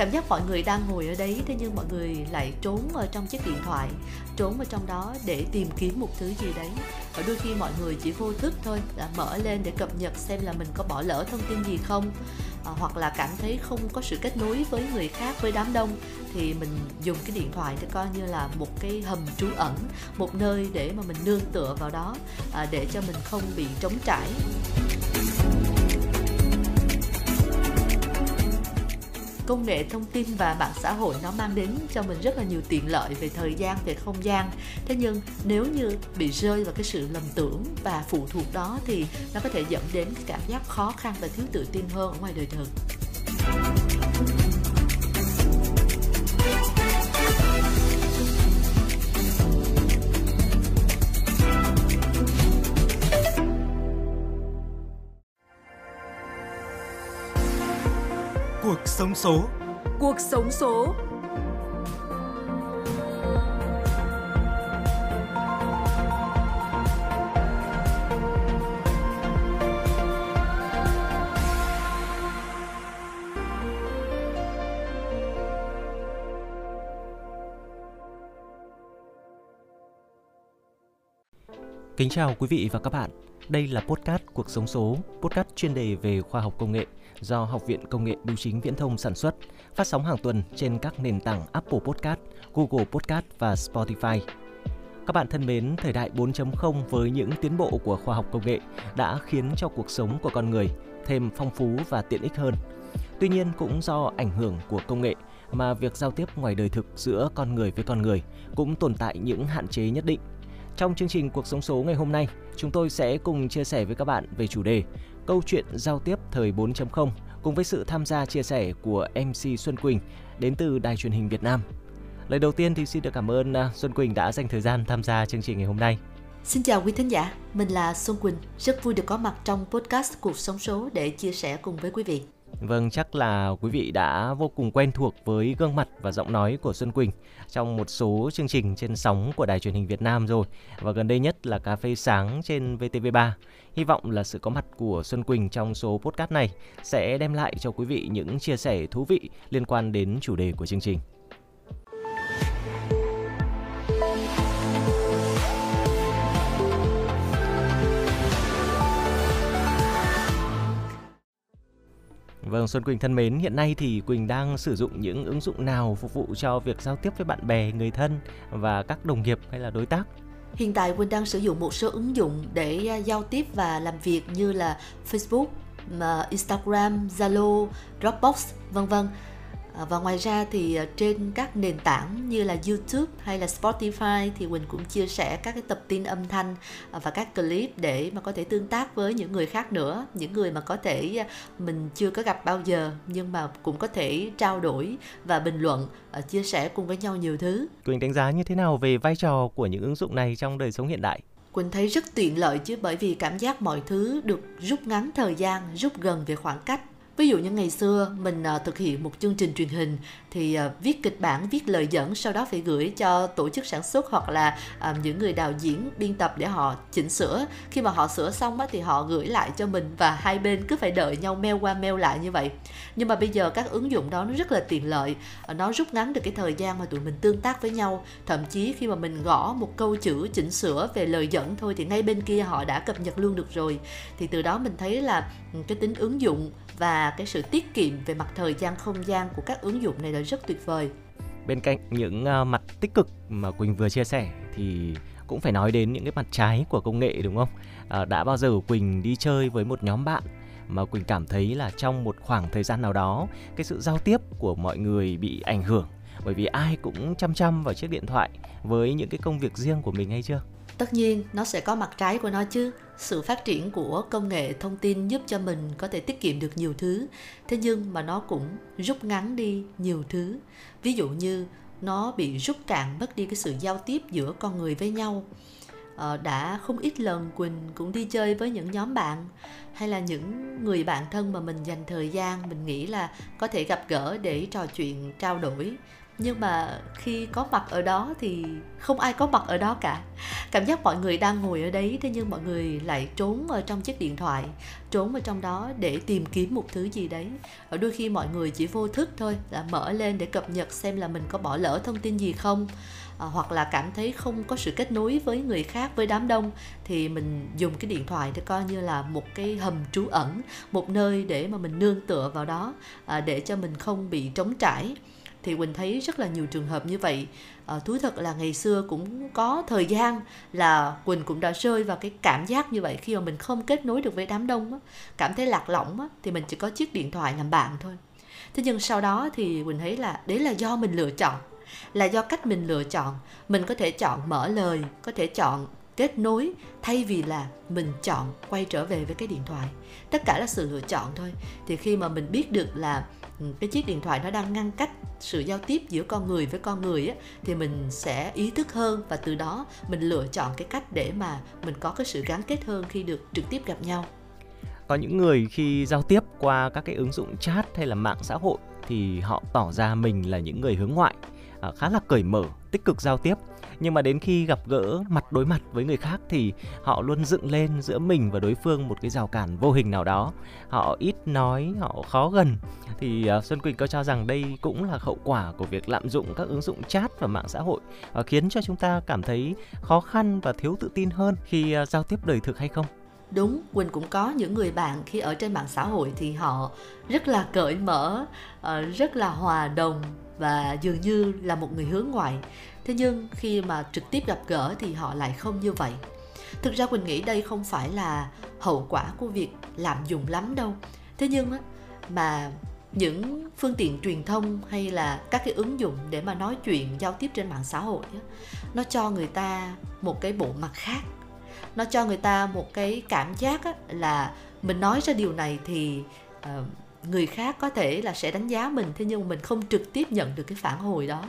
cảm giác mọi người đang ngồi ở đấy thế nhưng mọi người lại trốn ở trong chiếc điện thoại trốn ở trong đó để tìm kiếm một thứ gì đấy. Và đôi khi mọi người chỉ vô thức thôi là mở lên để cập nhật xem là mình có bỏ lỡ thông tin gì không à, hoặc là cảm thấy không có sự kết nối với người khác với đám đông. Thì mình dùng cái điện thoại để coi như là một cái hầm trú ẩn một nơi để mà mình nương tựa vào đó à, để cho mình không bị trống trải. Công nghệ thông tin và mạng xã hội nó mang đến cho mình rất là nhiều tiện lợi về thời gian, về không gian. Thế nhưng nếu như bị rơi vào cái sự lầm tưởng và phụ thuộc đó thì nó có thể dẫn đến cái cảm giác khó khăn và thiếu tự tin hơn ở ngoài đời thực. Cuộc sống số Cuộc sống số Kính chào quý vị và các bạn. Đây là podcast Cuộc sống số, podcast chuyên đề về khoa học công nghệ do Học viện Công nghệ Bưu chính Viễn thông sản xuất, phát sóng hàng tuần trên các nền tảng Apple Podcast, Google Podcast và Spotify. Các bạn thân mến, thời đại 4.0 với những tiến bộ của khoa học công nghệ đã khiến cho cuộc sống của con người thêm phong phú và tiện ích hơn. Tuy nhiên cũng do ảnh hưởng của công nghệ mà việc giao tiếp ngoài đời thực giữa con người với con người cũng tồn tại những hạn chế nhất định. Trong chương trình Cuộc sống số ngày hôm nay, chúng tôi sẽ cùng chia sẻ với các bạn về chủ đề câu chuyện giao tiếp thời 4.0 cùng với sự tham gia chia sẻ của MC Xuân Quỳnh đến từ Đài truyền hình Việt Nam. Lời đầu tiên thì xin được cảm ơn à, Xuân Quỳnh đã dành thời gian tham gia chương trình ngày hôm nay. Xin chào quý thính giả, mình là Xuân Quỳnh, rất vui được có mặt trong podcast Cuộc sống số để chia sẻ cùng với quý vị. Vâng, chắc là quý vị đã vô cùng quen thuộc với gương mặt và giọng nói của Xuân Quỳnh trong một số chương trình trên sóng của Đài truyền hình Việt Nam rồi và gần đây nhất là Cà phê sáng trên VTV3. Hy vọng là sự có mặt của Xuân Quỳnh trong số podcast này sẽ đem lại cho quý vị những chia sẻ thú vị liên quan đến chủ đề của chương trình. Vâng, Xuân Quỳnh thân mến, hiện nay thì Quỳnh đang sử dụng những ứng dụng nào phục vụ cho việc giao tiếp với bạn bè, người thân và các đồng nghiệp hay là đối tác? Hiện tại Quỳnh đang sử dụng một số ứng dụng để à, giao tiếp và làm việc như là Facebook, Instagram, Zalo, Dropbox, vân vân. À, và ngoài ra thì à, trên các nền tảng như là YouTube hay là Spotify thì Quỳnh cũng chia sẻ các cái tập tin âm thanh à, và các clip để mà có thể tương tác với những người khác nữa, những người mà có thể mình chưa có gặp bao giờ nhưng mà cũng có thể trao đổi và bình luận, chia sẻ cùng với nhau nhiều thứ. Quỳnh đánh giá như thế nào về vai trò của những ứng dụng này trong đời sống hiện đại? Quỳnh thấy rất tiện lợi chứ bởi vì cảm giác mọi thứ được rút ngắn thời gian, rút gần về khoảng cách ví dụ như ngày xưa, mình ờ, thực hiện một chương trình truyền hình thì ờ, viết kịch bản, viết lời dẫn, sau đó phải gửi cho tổ chức sản xuất hoặc là ờ, những người đạo diễn, biên tập để họ chỉnh sửa. Khi mà họ sửa xong thì họ gửi lại cho mình và hai bên cứ phải đợi nhau mail qua mail lại như vậy. Nhưng mà bây giờ các ứng dụng đó nó rất là tiện lợi nó rút ngắn được cái thời gian mà tụi mình tương tác với nhau. Thậm chí khi mà mình gõ một câu chữ chỉnh sửa về lời dẫn thôi thì ngay bên kia họ đã cập nhật luôn được rồi. Thì từ đó mình thấy là ừ, cái tính ứng dụng và cái sự tiết kiệm về mặt thời gian không gian của các ứng dụng này là rất tuyệt vời. Bên cạnh những uh, mặt tích cực mà Quỳnh vừa chia sẻ thì cũng phải nói đến những cái mặt trái của công nghệ đúng không? À, đã bao giờ Quỳnh đi chơi với một nhóm bạn mà Quỳnh cảm thấy là trong một khoảng thời gian nào đó cái sự giao tiếp của mọi người bị ảnh hưởng bởi vì ai cũng chăm chăm vào chiếc điện thoại với những cái công việc riêng của mình hay chưa? Tất nhiên nó sẽ có mặt trái của nó chứ. Sự phát triển của công nghệ thông tin giúp cho mình có thể tiết kiệm được nhiều thứ. Thế nhưng mà nó cũng rút ngắn đi nhiều thứ. Ví dụ như nó bị rút cạn mất đi cái sự giao tiếp giữa con người với nhau. Ờ, đã không ít lần quỳnh cũng đi chơi với những nhóm bạn hay là những người bạn thân mà mình dành thời gian mình nghĩ là có thể gặp gỡ để trò chuyện trao đổi nhưng mà khi có mặt ở đó thì không ai có mặt ở đó cả. Cảm giác mọi người đang ngồi ở đấy thế nhưng mọi người lại trốn ở trong chiếc điện thoại trốn ở trong đó để tìm kiếm một thứ gì đấy. Ở đôi khi mọi người chỉ vô thức thôi là mở lên để cập nhật xem là mình có bỏ lỡ thông tin gì không. À, hoặc là cảm thấy không có sự kết nối với người khác với đám đông thì mình dùng cái điện thoại để coi như là một cái hầm trú ẩn một nơi để mà mình nương tựa vào đó à, để cho mình không bị trống trải thì quỳnh thấy rất là nhiều trường hợp như vậy. À, thú thật là ngày xưa cũng có thời gian là quỳnh cũng đã rơi vào cái cảm giác như vậy. Khi mà mình không kết nối được với đám đông á, cảm thấy lạc lõng á, thì mình chỉ có chiếc điện thoại làm bạn thôi. Thế nhưng sau đó thì quỳnh thấy là đấy là do mình lựa chọn là do cách mình lựa chọn. Mình có thể chọn mở lời có thể chọn kết nối thay vì là mình chọn quay trở về với cái điện thoại. Tất cả là sự lựa chọn thôi. Thì khi mà mình biết được là ừ, cái chiếc điện thoại nó đang ngăn cách sự giao tiếp giữa con người với con người á, thì mình sẽ ý thức hơn và từ đó mình lựa chọn cái cách để mà mình có cái sự gắn kết hơn khi được trực tiếp gặp nhau. Có những người khi giao tiếp qua các cái ứng dụng chat hay là mạng xã hội thì họ tỏ ra mình là những người hướng ngoại à, khá là cởi mở, tích cực giao tiếp nhưng mà đến khi gặp gỡ mặt đối mặt với người khác thì họ luôn dựng lên giữa mình và đối phương một cái rào cản vô hình nào đó. Họ ít nói họ khó gần. Thì uh, xuân quỳnh có cho rằng đây cũng là hậu quả của việc lạm dụng các ứng dụng chat và mạng xã hội uh, khiến cho chúng ta cảm thấy khó khăn và thiếu tự tin hơn khi uh, giao tiếp đời thực hay không? Đúng quỳnh cũng có những người bạn khi ở trên mạng xã hội thì họ rất là cởi mở ờ, rất là hòa đồng và dường như là một người hướng ngoại thế nhưng khi mà trực tiếp gặp gỡ thì họ lại không như vậy. Thực ra quỳnh nghĩ đây không phải là hậu quả của việc lạm dụng lắm đâu. Thế nhưng á mà những phương tiện truyền thông hay là các cái ứng dụng để mà nói chuyện giao tiếp trên mạng xã hội á, nó cho người ta một cái bộ mặt khác. Nó cho người ta một cái cảm giác á, là mình nói ra điều này thì uh, người khác có thể là sẽ đánh giá mình, thế nhưng mình không trực tiếp nhận được cái phản hồi đó,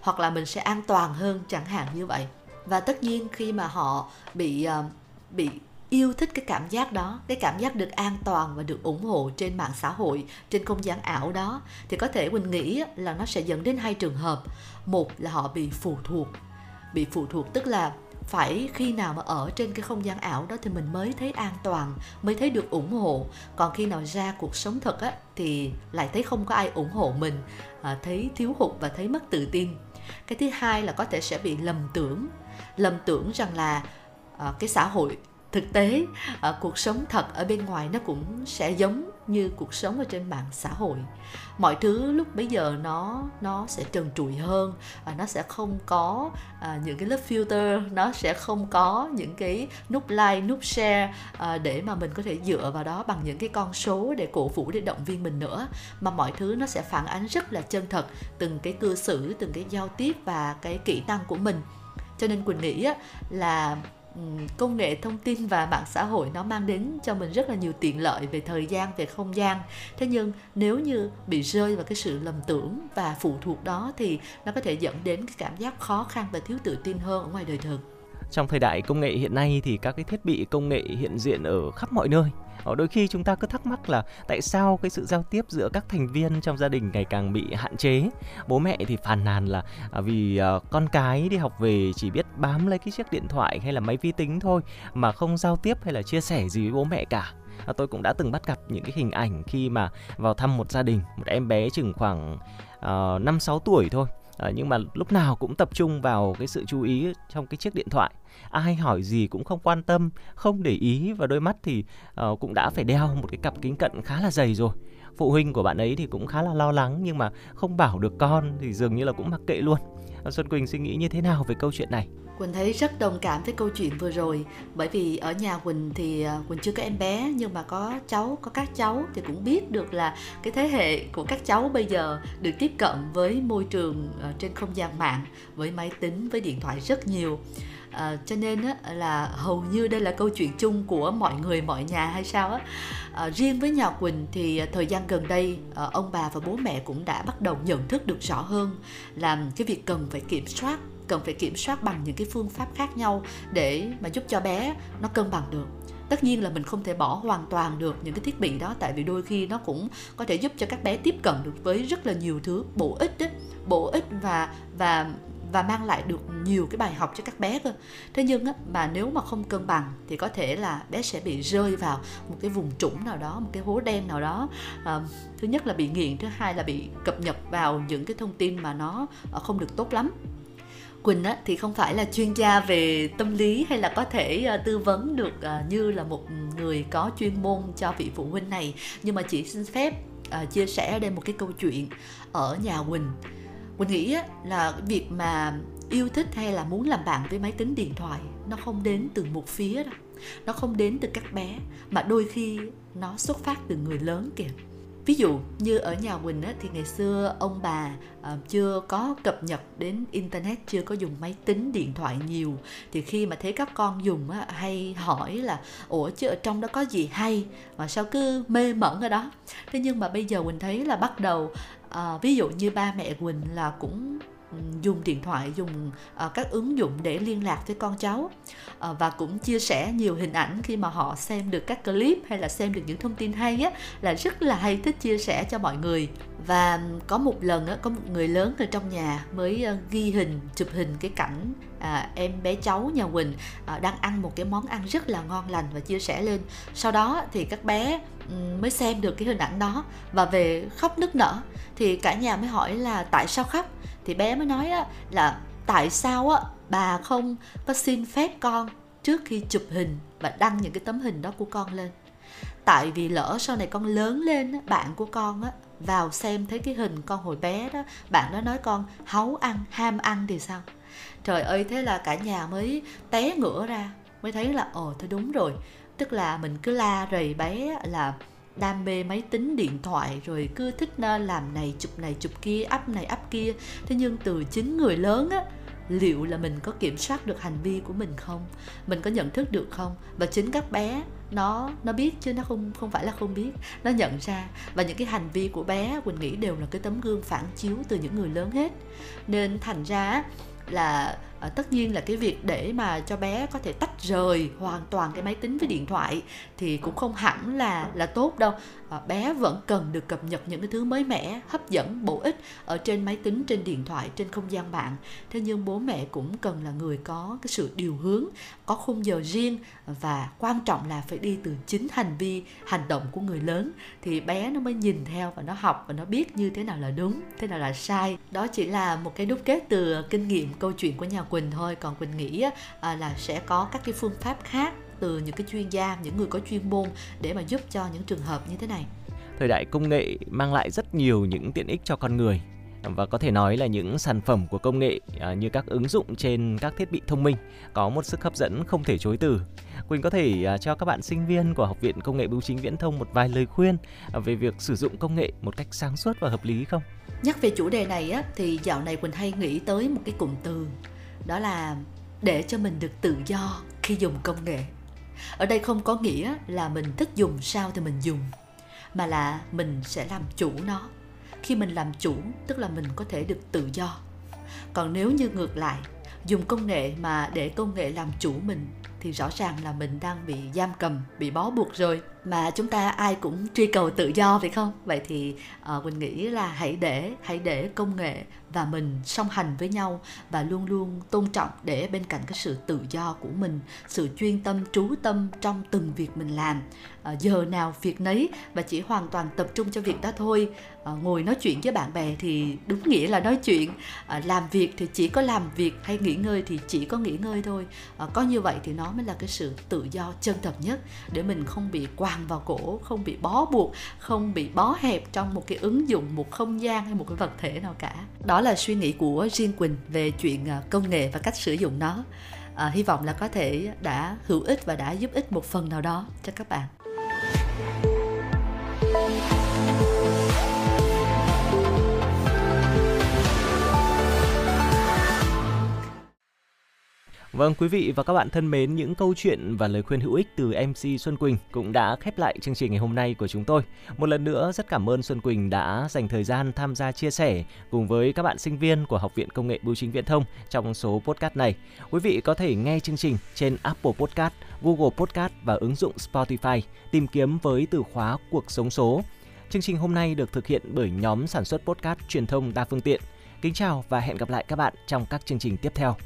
hoặc là mình sẽ an toàn hơn chẳng hạn như vậy. Và tất nhiên khi mà họ bị ờ, bị yêu thích cái cảm giác đó, cái cảm giác được an toàn và được ủng hộ trên mạng xã hội, trên không gian ảo đó, thì có thể mình nghĩ là nó sẽ dẫn đến hai trường hợp. Một là họ bị phụ thuộc, bị phụ thuộc tức là phải khi nào mà ở trên cái không gian ảo đó thì mình mới thấy an toàn mới thấy được ủng hộ. Còn khi nào ra cuộc sống thật á thì lại thấy không có ai ủng hộ mình à, thấy thiếu hụt và thấy mất tự tin. Cái thứ hai là có thể sẽ bị lầm tưởng lầm tưởng rằng là à, cái xã hội thực tế à, cuộc sống thật ở bên ngoài nó cũng sẽ giống như cuộc sống ở trên mạng xã hội. Mọi thứ lúc bấy giờ nó nó sẽ trần trụi hơn à, nó sẽ không có à, những cái lớp filter nó sẽ không có những cái nút like nút share à, để mà mình có thể dựa vào đó bằng những cái con số để cổ vũ để động viên mình nữa. Mà mọi thứ nó sẽ phản ánh rất là chân thật từng cái cư xử từng cái giao tiếp và cái kỹ năng của mình. Cho nên quỳnh nghĩ á, là công nghệ thông tin và mạng xã hội nó mang đến cho mình rất là nhiều tiện lợi về thời gian, về không gian. Thế nhưng nếu như bị rơi vào cái sự lầm tưởng và phụ thuộc đó thì nó có thể dẫn đến cái cảm giác khó khăn và thiếu tự tin hơn ở ngoài đời thực trong thời đại công nghệ hiện nay thì các cái thiết bị công nghệ hiện diện ở khắp mọi nơi. Ở đôi khi chúng ta cứ thắc mắc là tại sao cái sự giao tiếp giữa các thành viên trong gia đình ngày càng bị hạn chế? Bố mẹ thì phàn nàn là à, vì à, con cái đi học về chỉ biết bám lấy cái chiếc điện thoại hay là máy vi tính thôi mà không giao tiếp hay là chia sẻ gì với bố mẹ cả. À, tôi cũng đã từng bắt gặp những cái hình ảnh khi mà vào thăm một gia đình một em bé chừng khoảng ờ, năm uh, sáu tuổi thôi. À, nhưng mà lúc nào cũng tập trung vào cái sự chú ý trong cái chiếc điện thoại. Ai hỏi gì cũng không quan tâm không để ý và đôi mắt thì uh, cũng đã phải đeo một cái cặp kính cận khá là dày rồi. Phụ huynh của bạn ấy thì cũng khá là lo lắng nhưng mà không bảo được con thì dường như là cũng mặc kệ luôn. Xuân Quỳnh suy nghĩ như thế nào về câu chuyện này? Quỳnh thấy rất đồng cảm với câu chuyện vừa rồi. Bởi vì ở nhà Quỳnh thì à, Quỳnh chưa có em bé nhưng mà có cháu có các cháu thì cũng biết được là cái thế hệ của các cháu bây giờ được tiếp cận với môi trường à, trên không gian mạng với máy tính với điện thoại rất nhiều. À, cho nên á, là hầu như đây là câu chuyện chung của mọi người mọi nhà hay sao á. À, riêng với nhà Quỳnh thì à, thời gian gần đây à, ông bà và bố mẹ cũng đã bắt đầu nhận thức được rõ hơn làm cái việc cần phải kiểm soát cần phải kiểm soát bằng những cái phương pháp khác nhau để mà giúp cho bé nó cân bằng được. Tất nhiên là mình không thể bỏ hoàn toàn được những cái thiết bị đó tại vì đôi khi nó cũng có thể giúp cho các bé tiếp cận được với rất là nhiều thứ bổ ích đấy bổ ích và và và mang lại được nhiều cái bài học cho các bé cơ. Thế nhưng á, mà nếu mà không cân bằng thì có thể là bé sẽ bị rơi vào một cái vùng trũng nào đó một cái hố đen nào đó. À, thứ nhất là bị nghiện thứ hai là bị cập nhật vào những cái thông tin mà nó ờ, không được tốt lắm. Quỳnh á, thì không phải là chuyên gia về tâm lý hay là có thể uh, tư vấn được uh, như là một người có chuyên môn cho vị phụ huynh này. Nhưng mà chỉ xin phép uh, chia sẻ ở đây một cái câu chuyện ở nhà Quỳnh. Quỳnh nghĩ á, là việc mà yêu thích hay là muốn làm bạn với máy tính điện thoại nó không đến từ một phía đâu. Nó không đến từ các bé mà đôi khi nó xuất phát từ người lớn kìa ví dụ như ở nhà Quỳnh á, thì ngày xưa ông bà à, chưa có cập nhật đến internet chưa có dùng máy tính điện thoại nhiều. Thì khi mà thấy các con dùng á, hay hỏi là ủa chứ ở trong đó có gì hay? Mà sao cứ mê mẩn ở đó. Thế nhưng mà bây giờ Quỳnh thấy là bắt đầu à, ví dụ như ba mẹ Quỳnh là cũng dùng điện thoại dùng uh, các ứng dụng để liên lạc với con cháu. Uh, và cũng chia sẻ nhiều hình ảnh khi mà họ xem được các clip hay là xem được những thông tin hay á là rất là hay thích chia sẻ cho mọi người. Và có một lần á có một người lớn ở trong nhà mới ờ, ghi hình chụp hình cái cảnh à, em bé cháu nhà Quỳnh à, đang ăn một cái món ăn rất là ngon lành và chia sẻ lên. Sau đó thì các bé mới xem được cái hình ảnh đó và về khóc nức nở thì cả nhà mới hỏi là tại sao khóc? Thì bé mới nói á, là tại sao á bà không có xin phép con trước khi chụp hình và đăng những cái tấm hình đó của con lên? Tại vì lỡ sau này con lớn lên bạn của con á vào xem thấy cái hình con hồi bé đó bạn đó nói con háu ăn ham ăn thì sao? Trời ơi thế là cả nhà mới té ngửa ra mới thấy là ồ thôi đúng rồi tức là mình cứ la rầy bé là đam mê máy tính, điện thoại, rồi cứ thích ờ, làm này chụp này chụp kia ấp này ấp kia. Thế nhưng từ chính người lớn á, liệu là mình có kiểm soát được hành vi của mình không? Mình có nhận thức được không? Và chính các bé, nó nó biết chứ nó không không phải là không biết. Nó nhận ra. Và những cái hành vi của bé quỳnh nghĩ đều là cái tấm gương phản chiếu từ những người lớn hết. Nên thành ra là à, tất nhiên là cái việc để mà cho bé có thể tách rời hoàn toàn cái máy tính với điện thoại thì cũng không hẳn là là tốt đâu. À, bé vẫn cần được cập nhật những cái thứ mới mẻ hấp dẫn bổ ích ở trên máy tính trên điện thoại trên không gian mạng. Thế nhưng bố mẹ cũng cần là người có cái sự điều hướng có khung giờ riêng và quan trọng là phải đi từ chính hành vi hành động của người lớn thì bé nó mới nhìn theo và nó học và nó biết như thế nào là đúng thế nào là sai. Đó chỉ là một cái đúc kết từ kinh nghiệm câu chuyện của nhà Quỳnh thôi còn Quỳnh nghĩ à, là sẽ có các cái phương pháp khác từ những cái chuyên gia những người có chuyên môn để mà giúp cho những trường hợp như thế này thời đại công nghệ mang lại rất nhiều những tiện ích cho con người và có thể nói là những sản phẩm của công nghệ à, như các ứng dụng trên các thiết bị thông minh có một sức hấp dẫn không thể chối từ. Quỳnh có thể à, cho các bạn sinh viên của Học viện Công nghệ Bưu chính Viễn thông một vài lời khuyên về việc sử dụng công nghệ một cách sáng suốt và hợp lý không? Nhắc về chủ đề này á, thì dạo này Quỳnh hay nghĩ tới một cái cụm từ đó là để cho mình được tự do khi dùng công nghệ. Ở đây không có nghĩa là mình thích dùng sao thì mình dùng, mà là mình sẽ làm chủ nó. Khi mình làm chủ, tức là mình có thể được tự do. Còn nếu như ngược lại, dùng công nghệ mà để công nghệ làm chủ mình thì rõ ràng là mình đang bị giam cầm bị bó buộc rồi. Mà chúng ta ai cũng truy cầu tự do phải không? Vậy thì uh, quỳnh nghĩ là hãy để hãy để công nghệ và mình song hành với nhau và luôn luôn tôn trọng để bên cạnh cái sự tự do của mình sự chuyên tâm trú tâm trong từng việc mình làm. Uh, giờ nào việc nấy và chỉ hoàn toàn tập trung cho việc đó thôi. Uh, ngồi nói chuyện với bạn bè thì đúng nghĩa là nói chuyện. Uh, làm việc thì chỉ có làm việc hay nghỉ ngơi thì chỉ có nghỉ ngơi thôi. Uh, có như vậy thì nó mới là cái sự tự do chân thật nhất. Để mình không bị quàng vào cổ không bị bó buộc không bị bó hẹp trong một cái ứng dụng một không gian hay một cái vật thể nào cả. Đó là suy nghĩ của riêng quỳnh về chuyện à, công nghệ và cách sử dụng nó. À, hy vọng là có thể đã hữu ích và đã giúp ích một phần nào đó cho các bạn. Vâng, quý vị và các bạn thân mến, những câu chuyện và lời khuyên hữu ích từ MC Xuân Quỳnh cũng đã khép lại chương trình ngày hôm nay của chúng tôi. Một lần nữa rất cảm ơn Xuân Quỳnh đã dành thời gian tham gia chia sẻ cùng với các bạn sinh viên của Học viện Công nghệ Bưu chính Viễn thông trong số podcast này. Quý vị có thể nghe chương trình trên Apple Podcast, Google Podcast và ứng dụng Spotify, tìm kiếm với từ khóa cuộc sống số. Chương trình hôm nay được thực hiện bởi nhóm sản xuất podcast truyền thông đa phương tiện Kính chào và hẹn gặp lại các bạn trong các chương trình tiếp theo.